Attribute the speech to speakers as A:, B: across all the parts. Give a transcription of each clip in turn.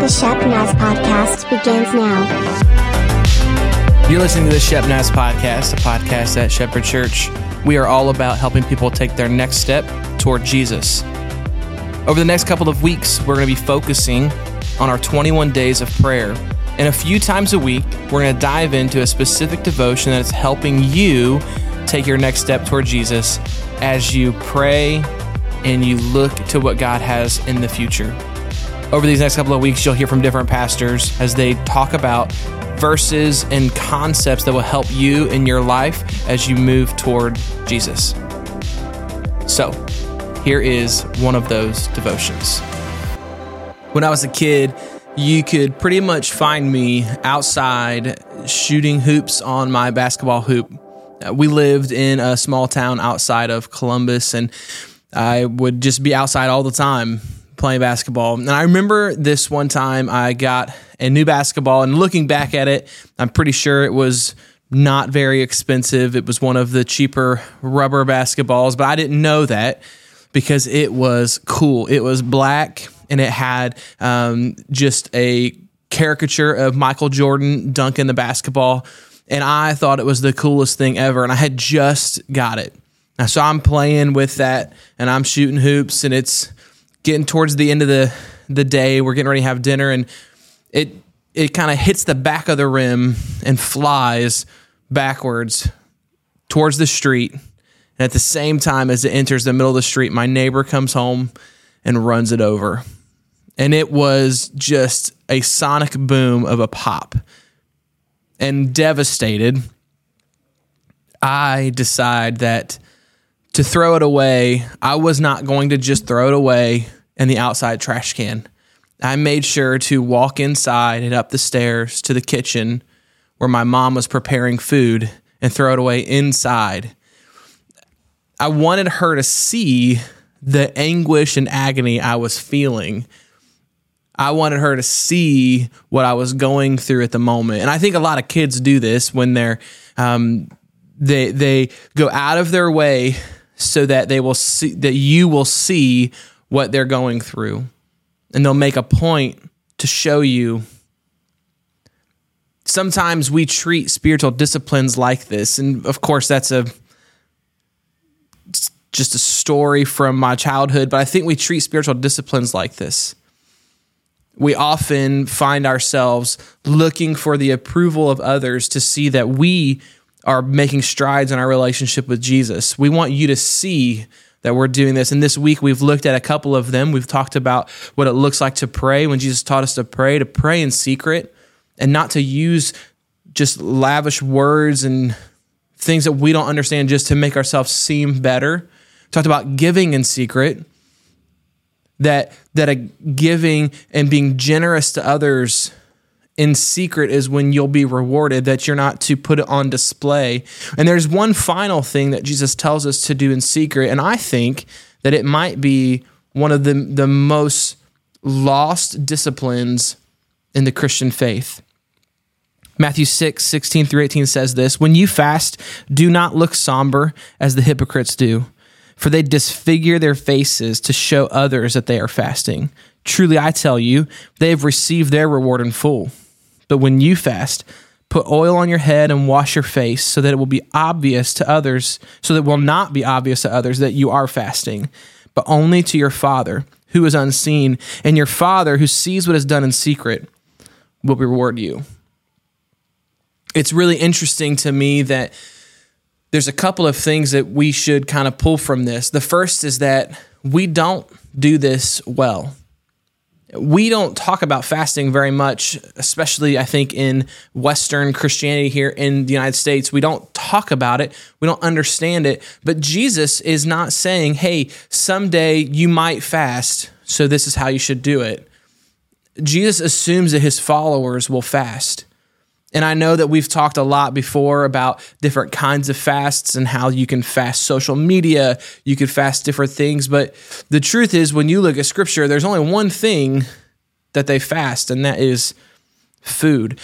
A: The Shep Naz podcast begins now.
B: You're listening to the Shep Naz podcast, a podcast at Shepherd Church. We are all about helping people take their next step toward Jesus. Over the next couple of weeks, we're going to be focusing on our 21 days of prayer. And a few times a week, we're going to dive into a specific devotion that is helping you take your next step toward Jesus as you pray and you look to what God has in the future. Over these next couple of weeks, you'll hear from different pastors as they talk about verses and concepts that will help you in your life as you move toward Jesus. So, here is one of those devotions. When I was a kid, you could pretty much find me outside shooting hoops on my basketball hoop. Uh, we lived in a small town outside of Columbus, and I would just be outside all the time playing basketball. And I remember this one time I got a new basketball, and looking back at it, I'm pretty sure it was not very expensive. It was one of the cheaper rubber basketballs, but I didn't know that because it was cool. It was black and it had um, just a caricature of Michael Jordan dunking the basketball. And I thought it was the coolest thing ever. And I had just got it. So I'm playing with that and I'm shooting hoops and it's getting towards the end of the the day. We're getting ready to have dinner, and it it kind of hits the back of the rim and flies backwards towards the street. And at the same time as it enters the middle of the street, my neighbor comes home and runs it over. And it was just a sonic boom of a pop. And devastated, I decide that to throw it away, I was not going to just throw it away in the outside trash can. I made sure to walk inside and up the stairs to the kitchen where my mom was preparing food and throw it away inside. I wanted her to see the anguish and agony I was feeling. I wanted her to see what I was going through at the moment. And I think a lot of kids do this when they're um, they they go out of their way so that they will see that you will see what they're going through. And they'll make a point to show you. Sometimes we treat spiritual disciplines like this. And of course that's a just a story from my childhood but i think we treat spiritual disciplines like this. We often find ourselves looking for the approval of others to see that we are making strides in our relationship with Jesus. We want you to see that we're doing this. And this week we've looked at a couple of them. We've talked about what it looks like to pray when Jesus taught us to pray, to pray in secret and not to use just lavish words and things that we don't understand just to make ourselves seem better. Talked about giving in secret. That that a giving and being generous to others in secret is when you'll be rewarded, that you're not to put it on display. And there's one final thing that Jesus tells us to do in secret. And I think that it might be one of the, the most lost disciplines in the Christian faith. Matthew 6, 16 through 18 says this When you fast, do not look somber as the hypocrites do, for they disfigure their faces to show others that they are fasting. Truly, I tell you, they have received their reward in full. But when you fast, put oil on your head and wash your face so that it will be obvious to others, so that it will not be obvious to others that you are fasting, but only to your Father who is unseen. And your Father who sees what is done in secret will reward you. It's really interesting to me that there's a couple of things that we should kind of pull from this. The first is that we don't do this well we don't talk about fasting very much, especially I think in Western Christianity here in the United States. We don't talk about it, we don't understand it. But Jesus is not saying, hey, someday you might fast, so this is how you should do it. Jesus assumes that his followers will fast. And I know that we've talked a lot before about different kinds of fasts and how you can fast social media, you could fast different things. But the truth is, when you look at scripture, there's only one thing that they fast, and that is food.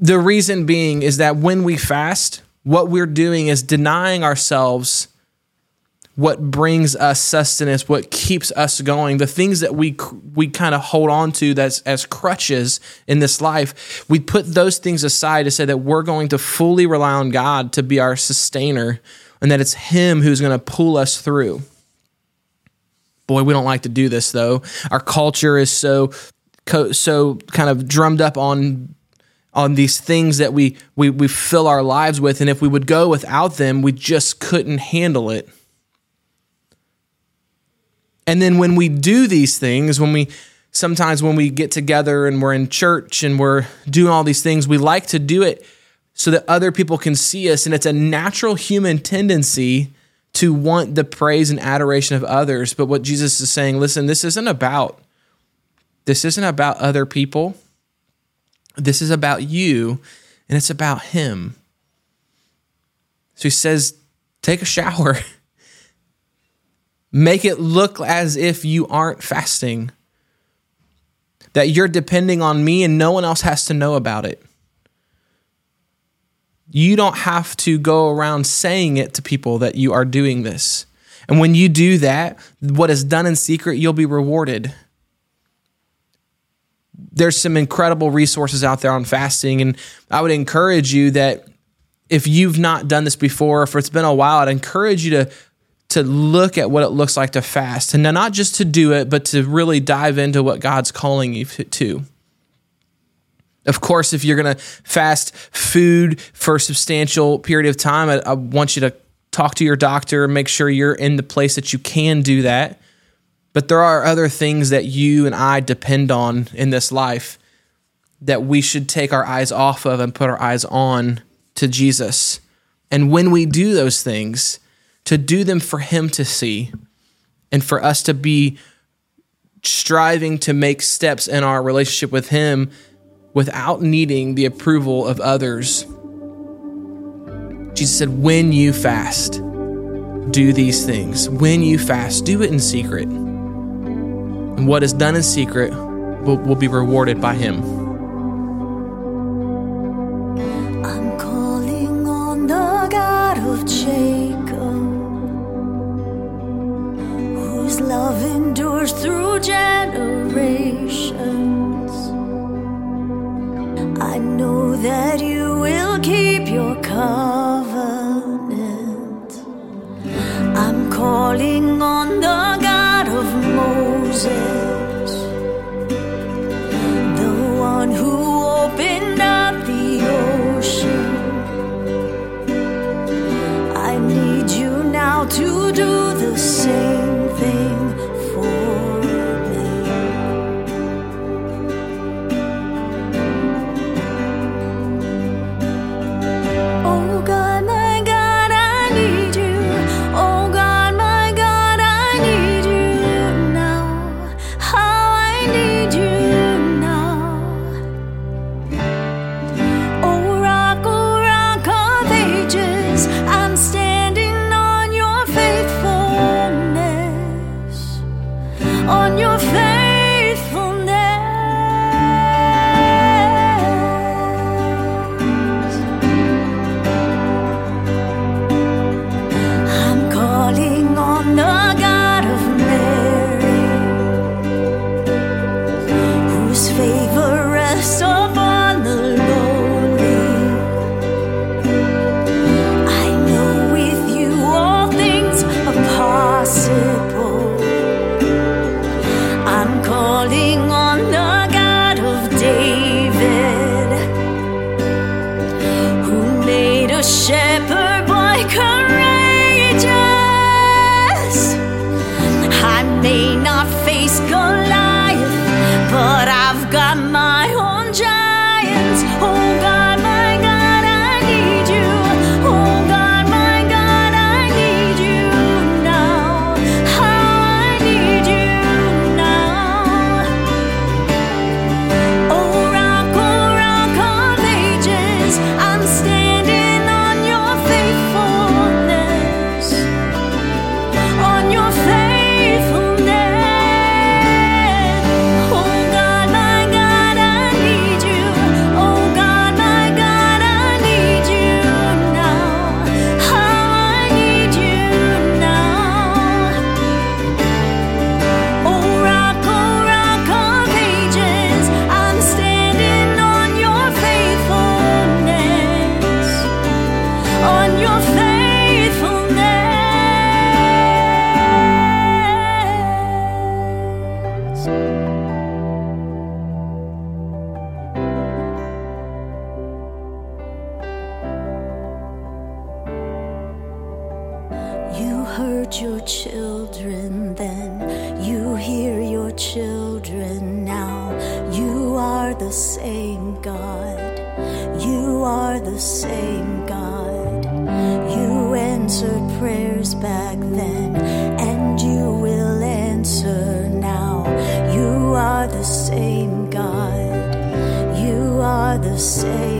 B: The reason being is that when we fast, what we're doing is denying ourselves what brings us sustenance, what keeps us going, the things that we we kind of hold on to that's as crutches in this life, we put those things aside to say that we're going to fully rely on God to be our sustainer and that it's him who's going to pull us through. Boy, we don't like to do this though. Our culture is so so kind of drummed up on on these things that we we we fill our lives with and if we would go without them, we just couldn't handle it. And then when we do these things, when we sometimes when we get together and we're in church and we're doing all these things, we like to do it so that other people can see us. And it's a natural human tendency to want the praise and adoration of others. But what Jesus is saying, listen, this isn't about this isn't about other people. This is about you and it's about him. So he says, take a shower. Make it look as if you aren't fasting, that you're depending on me and no one else has to know about it. You don't have to go around saying it to people that you are doing this. And when you do that, what is done in secret, you'll be rewarded. There's some incredible resources out there on fasting. And I would encourage you that if you've not done this before, if it's been a while, I'd encourage you to to look at what it looks like to fast and not just to do it, but to really dive into what God's calling you to. Of course, if you're going to fast food for a substantial period of time, I, I, want you to talk to your doctor make sure you're in the place that you can do that. But there are other things that you and I depend on in this life that we should take our eyes off of and put our eyes on to Jesus. And when we do those things, to do them for Him to see and for us to be striving to make steps in our relationship with Him without needing the approval of others. Jesus said, When you fast, do these things. When you fast, do it in secret. And what is done in secret will, will be rewarded by Him.
C: generations. I know that you will keep your covenant. I'm calling on the God of Moses. Heard your children then, you hear your children now. You are the same God, you are the same God. You answered prayers back then, and you will answer now. You are the same God, you are the same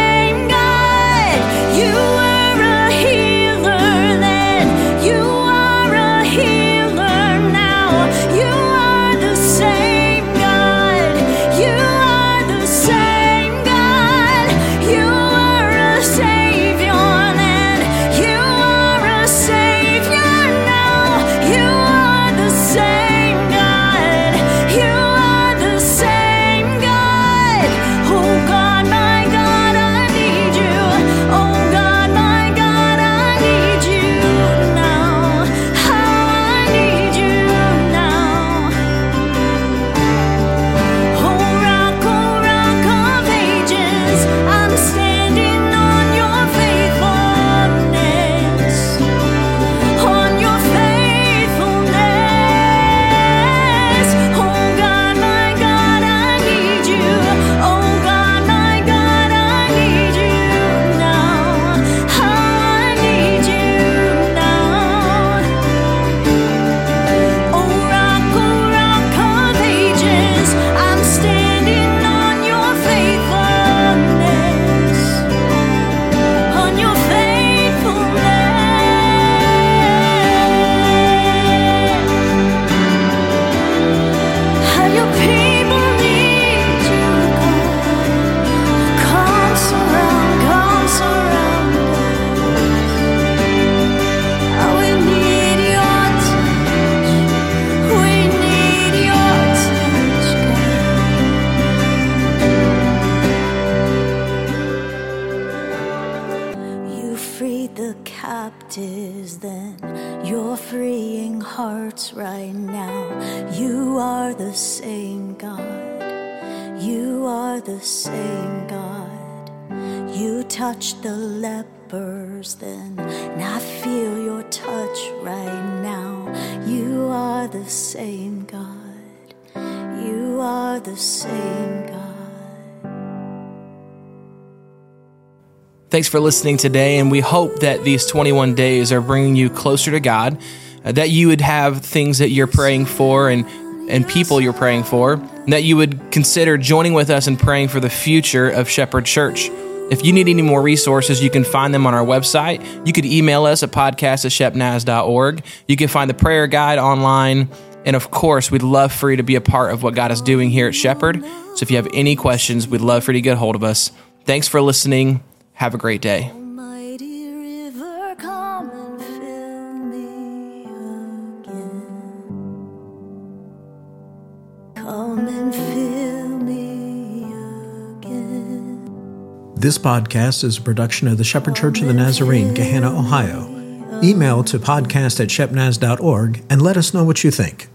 C: the captives then. You're freeing hearts right now. You are the same God. You are the same God. You touched the lepers then, and I feel your touch right now. You are the same God. You are the same God.
B: Thanks for listening today, and we hope that these 21 days are bringing you closer to God, uh, that you would have things that you're praying for and and people you're praying for, and that you would consider joining with us in praying for the future of Shepherd Church. If you need any more resources, you can find them on our website. You could email us at podcast at shepnaz.org. You can find the prayer guide online. And of course, we'd love for you to be a part of what God is doing here at Shepherd. So if you have any questions, we'd love for you to get a hold of us. Thanks for listening. Have a great day.
C: Mighty river, come and fill me again. Come and fill me again.
D: This podcast is a production of the Shepherd Church of the Nazarene, Gahanna, Ohio. Email to podcast at shepnaz.org and let us know what you think.